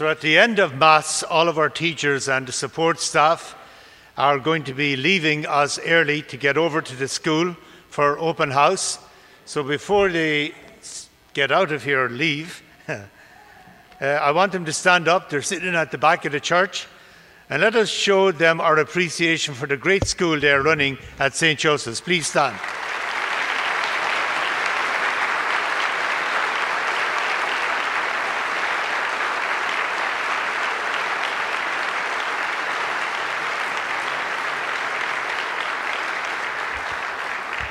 So at the end of Mass, all of our teachers and support staff are going to be leaving us early to get over to the school for open house. So before they get out of here or leave, uh, I want them to stand up. They're sitting at the back of the church. And let us show them our appreciation for the great school they're running at St. Joseph's. Please stand.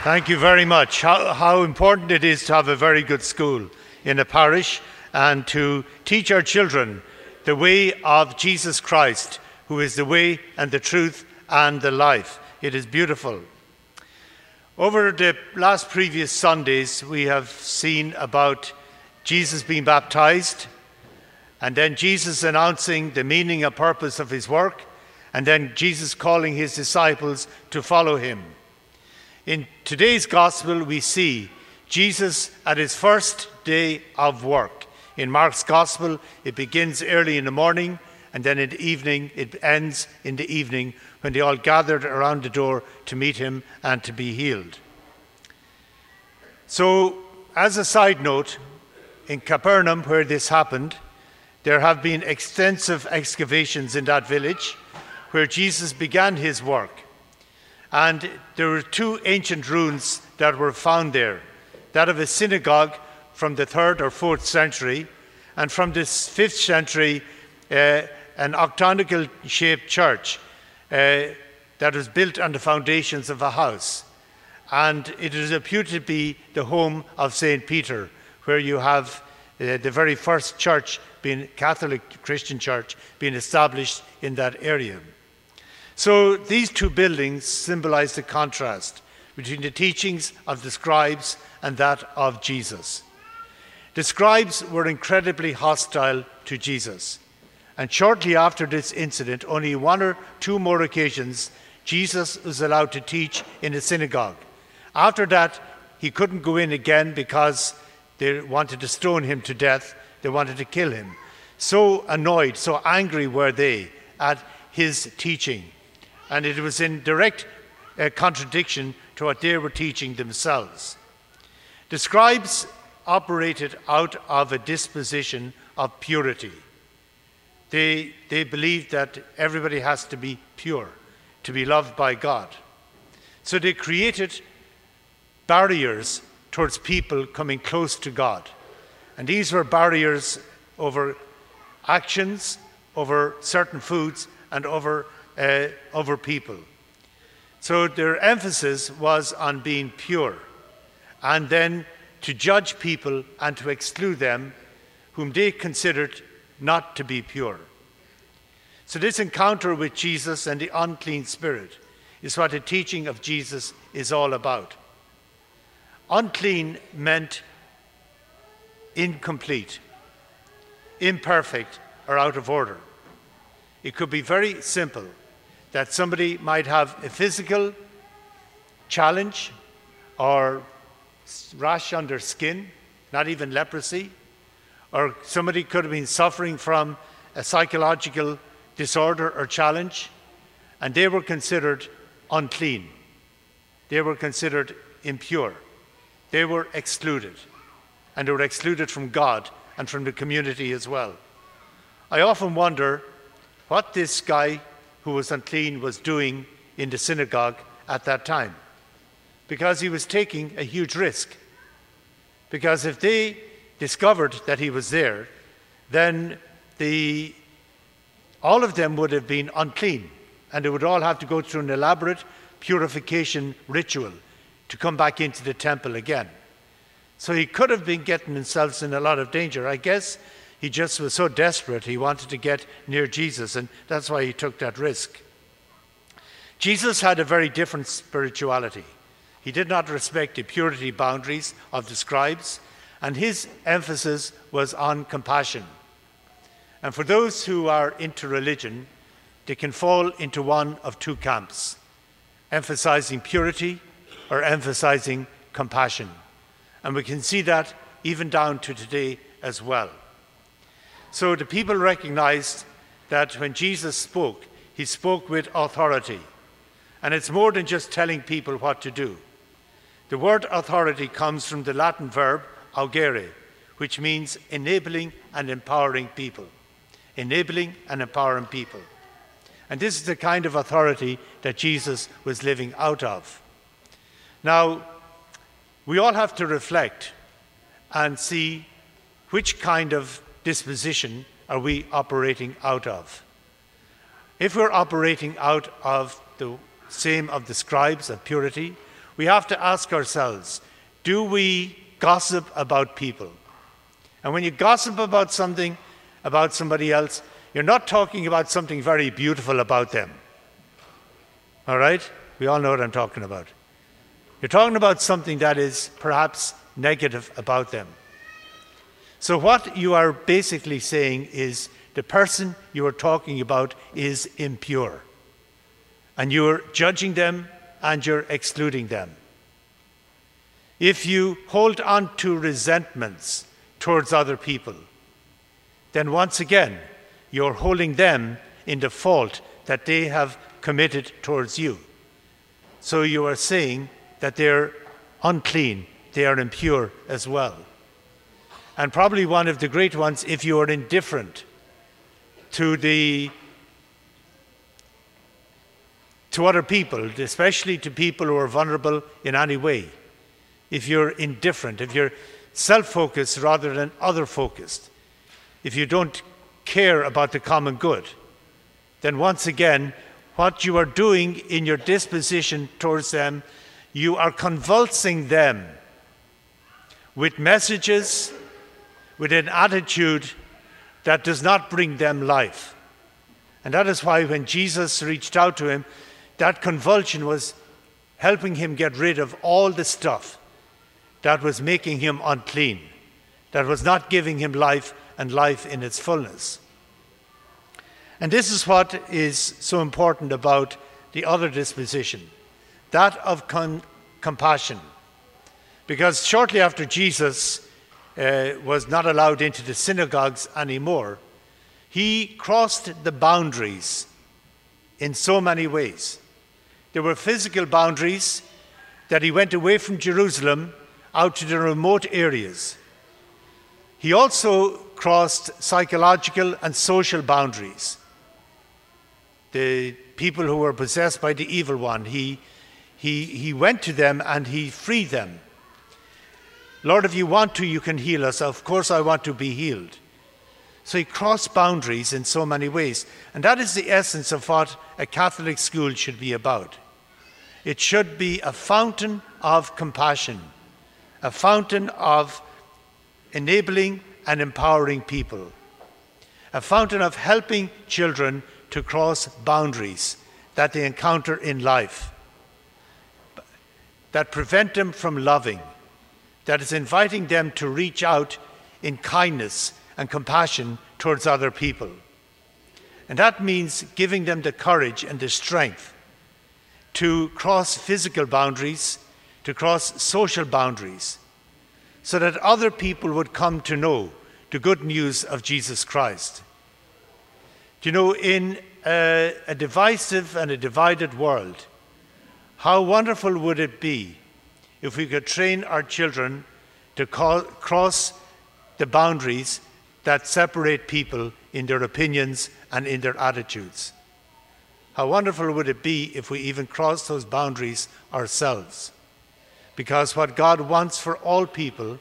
Thank you very much. How, how, important it is to have a very good school in a parish and to teach our children the way of Jesus Christ, who is the way and the truth and the life. It is beautiful. Over the last previous Sundays, we have seen about Jesus being baptized, and then Jesus announcing the meaning and purpose of his work, and then Jesus calling his disciples to follow him. In today's gospel, we see Jesus at his first day of work. In Mark's gospel, it begins early in the morning, and then in the evening, it ends in the evening when they all gathered around the door to meet him and to be healed. So, as a side note, in Capernaum, where this happened, there have been extensive excavations in that village where Jesus began his work. And there were two ancient ruins that were found there that of a synagogue from the third or fourth century, and from the fifth century, uh, an octagonal shaped church uh, that was built on the foundations of a house. And it is reputed to be the home of St. Peter, where you have uh, the very first church, being Catholic Christian church, being established in that area. So these two buildings symbolize the contrast between the teachings of the scribes and that of Jesus. The scribes were incredibly hostile to Jesus. And shortly after this incident, only one or two more occasions, Jesus was allowed to teach in a synagogue. After that, he couldn't go in again because they wanted to stone him to death. They wanted to kill him. So annoyed, so angry were they at his teaching and it was in direct uh, contradiction to what they were teaching themselves. The scribes operated out of a disposition of purity. They, they believed that everybody has to be pure, to be loved by God. So they created barriers towards people coming close to God. And these were barriers over actions, over certain foods, and over uh, over people. So their emphasis was on being pure and then to judge people and to exclude them whom they considered not to be pure. So, this encounter with Jesus and the unclean spirit is what the teaching of Jesus is all about. Unclean meant incomplete, imperfect, or out of order. It could be very simple that somebody might have a physical challenge or rash under skin, not even leprosy, or somebody could have been suffering from a psychological disorder or challenge, and they were considered unclean. They were considered impure. They were excluded, and they were excluded from God and from the community as well. I often wonder what this guy who was unclean was doing in the synagogue at that time. Because he was taking a huge risk. Because if they discovered that he was there, then the, all of them would have been unclean. And they would all have to go through an elaborate purification ritual to come back into the temple again. So he could have been getting himself in a lot of danger. I guess he just was so desperate, he wanted to get near Jesus, and that's why he took that risk. Jesus had a very different spirituality. He did not respect the purity boundaries of the scribes, and his emphasis was on compassion. And for those who are into religion, they can fall into one of two camps emphasizing purity or emphasizing compassion. And we can see that even down to today as well. So the people recognized that when Jesus spoke, he spoke with authority. And it's more than just telling people what to do. The word authority comes from the Latin verb augere, which means enabling and empowering people. Enabling and empowering people. And this is the kind of authority that Jesus was living out of. Now, we all have to reflect and see which kind of disposition are we operating out of. If we're operating out of the same of the scribes of purity, we have to ask ourselves do we gossip about people? And when you gossip about something, about somebody else, you're not talking about something very beautiful about them. All right? We all know what I'm talking about. You're talking about something that is perhaps negative about them. So, what you are basically saying is the person you are talking about is impure. And you're judging them and you're excluding them. If you hold on to resentments towards other people, then once again, you're holding them in the fault that they have committed towards you. So you are saying that they're unclean, they are impure as well. And probably one of the great ones, if you are indifferent to the to other people, especially to people who are vulnerable in any way. If you're indifferent, if you're self focused rather than other focused, if you don't care about the common good, then once again, what you are doing in your disposition towards them, you are convulsing them with messages, with an attitude that does not bring them life. And that is why when Jesus reached out to him, that convulsion was helping him get rid of all the stuff that was making him unclean, that was not giving him life and life in its fullness. And this is what is so important about the other disposition that of com- compassion. Because shortly after Jesus uh, was not allowed into the synagogues anymore, he crossed the boundaries in so many ways. There were physical boundaries that he went away from Jerusalem out to the remote areas. He also crossed psychological and social boundaries. The people who were possessed by the evil one, he, he, he went to them and he freed them. Lord, if you want to, you can heal us. Of course, I want to be healed. So he crossed boundaries in so many ways. And that is the essence of what a Catholic school should be about. It should be a fountain of compassion, a fountain of enabling and empowering people, a fountain of helping children to cross boundaries that they encounter in life, that prevent them from loving, that is inviting them to reach out in kindness and compassion towards other people. And that means giving them the courage and the strength to cross physical boundaries, to cross social boundaries, so that other people would come to know the good news of Jesus Christ. Do you know, in a, a divisive and a divided world, how wonderful would it be if we could train our children to call, cross the boundaries that separate people in their opinions and in their attitudes? How wonderful would it be if we even crossed those boundaries ourselves? Because what God wants for all people,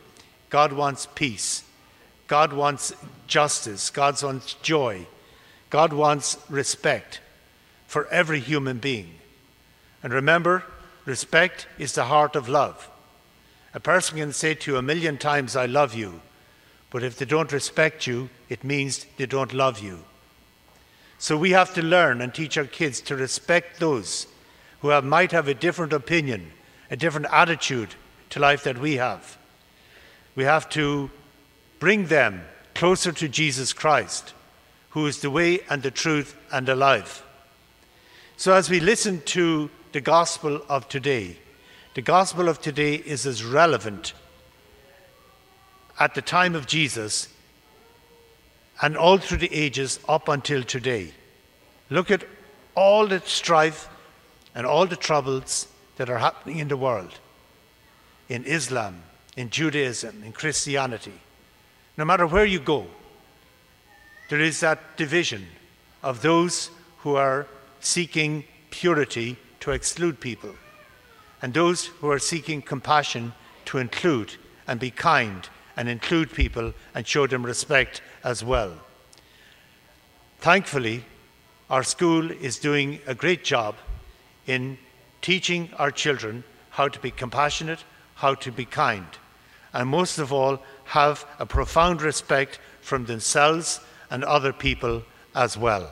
God wants peace. God wants justice. God wants joy. God wants respect for every human being. And remember, respect is the heart of love. A person can say to you a million times, I love you, but if they don't respect you, it means they don't love you. So we have to learn and teach our kids to respect those who have, might have a different opinion, a different attitude to life that we have. We have to bring them closer to Jesus Christ who is the way and the truth and the life. So, as we listen to the gospel of today, the gospel of today is as relevant at the time of Jesus and all through the ages up until today. Look at all the strife and all the troubles that are happening in the world in Islam, in Judaism, in Christianity. No matter where you go, there is that division of those who are seeking purity to exclude people, and those who are seeking compassion to include and be kind and include people and show them respect as well. Thankfully, our school is doing a great job in teaching our children how to be compassionate, how to be kind, and most of all, have a profound respect from themselves and other people as well.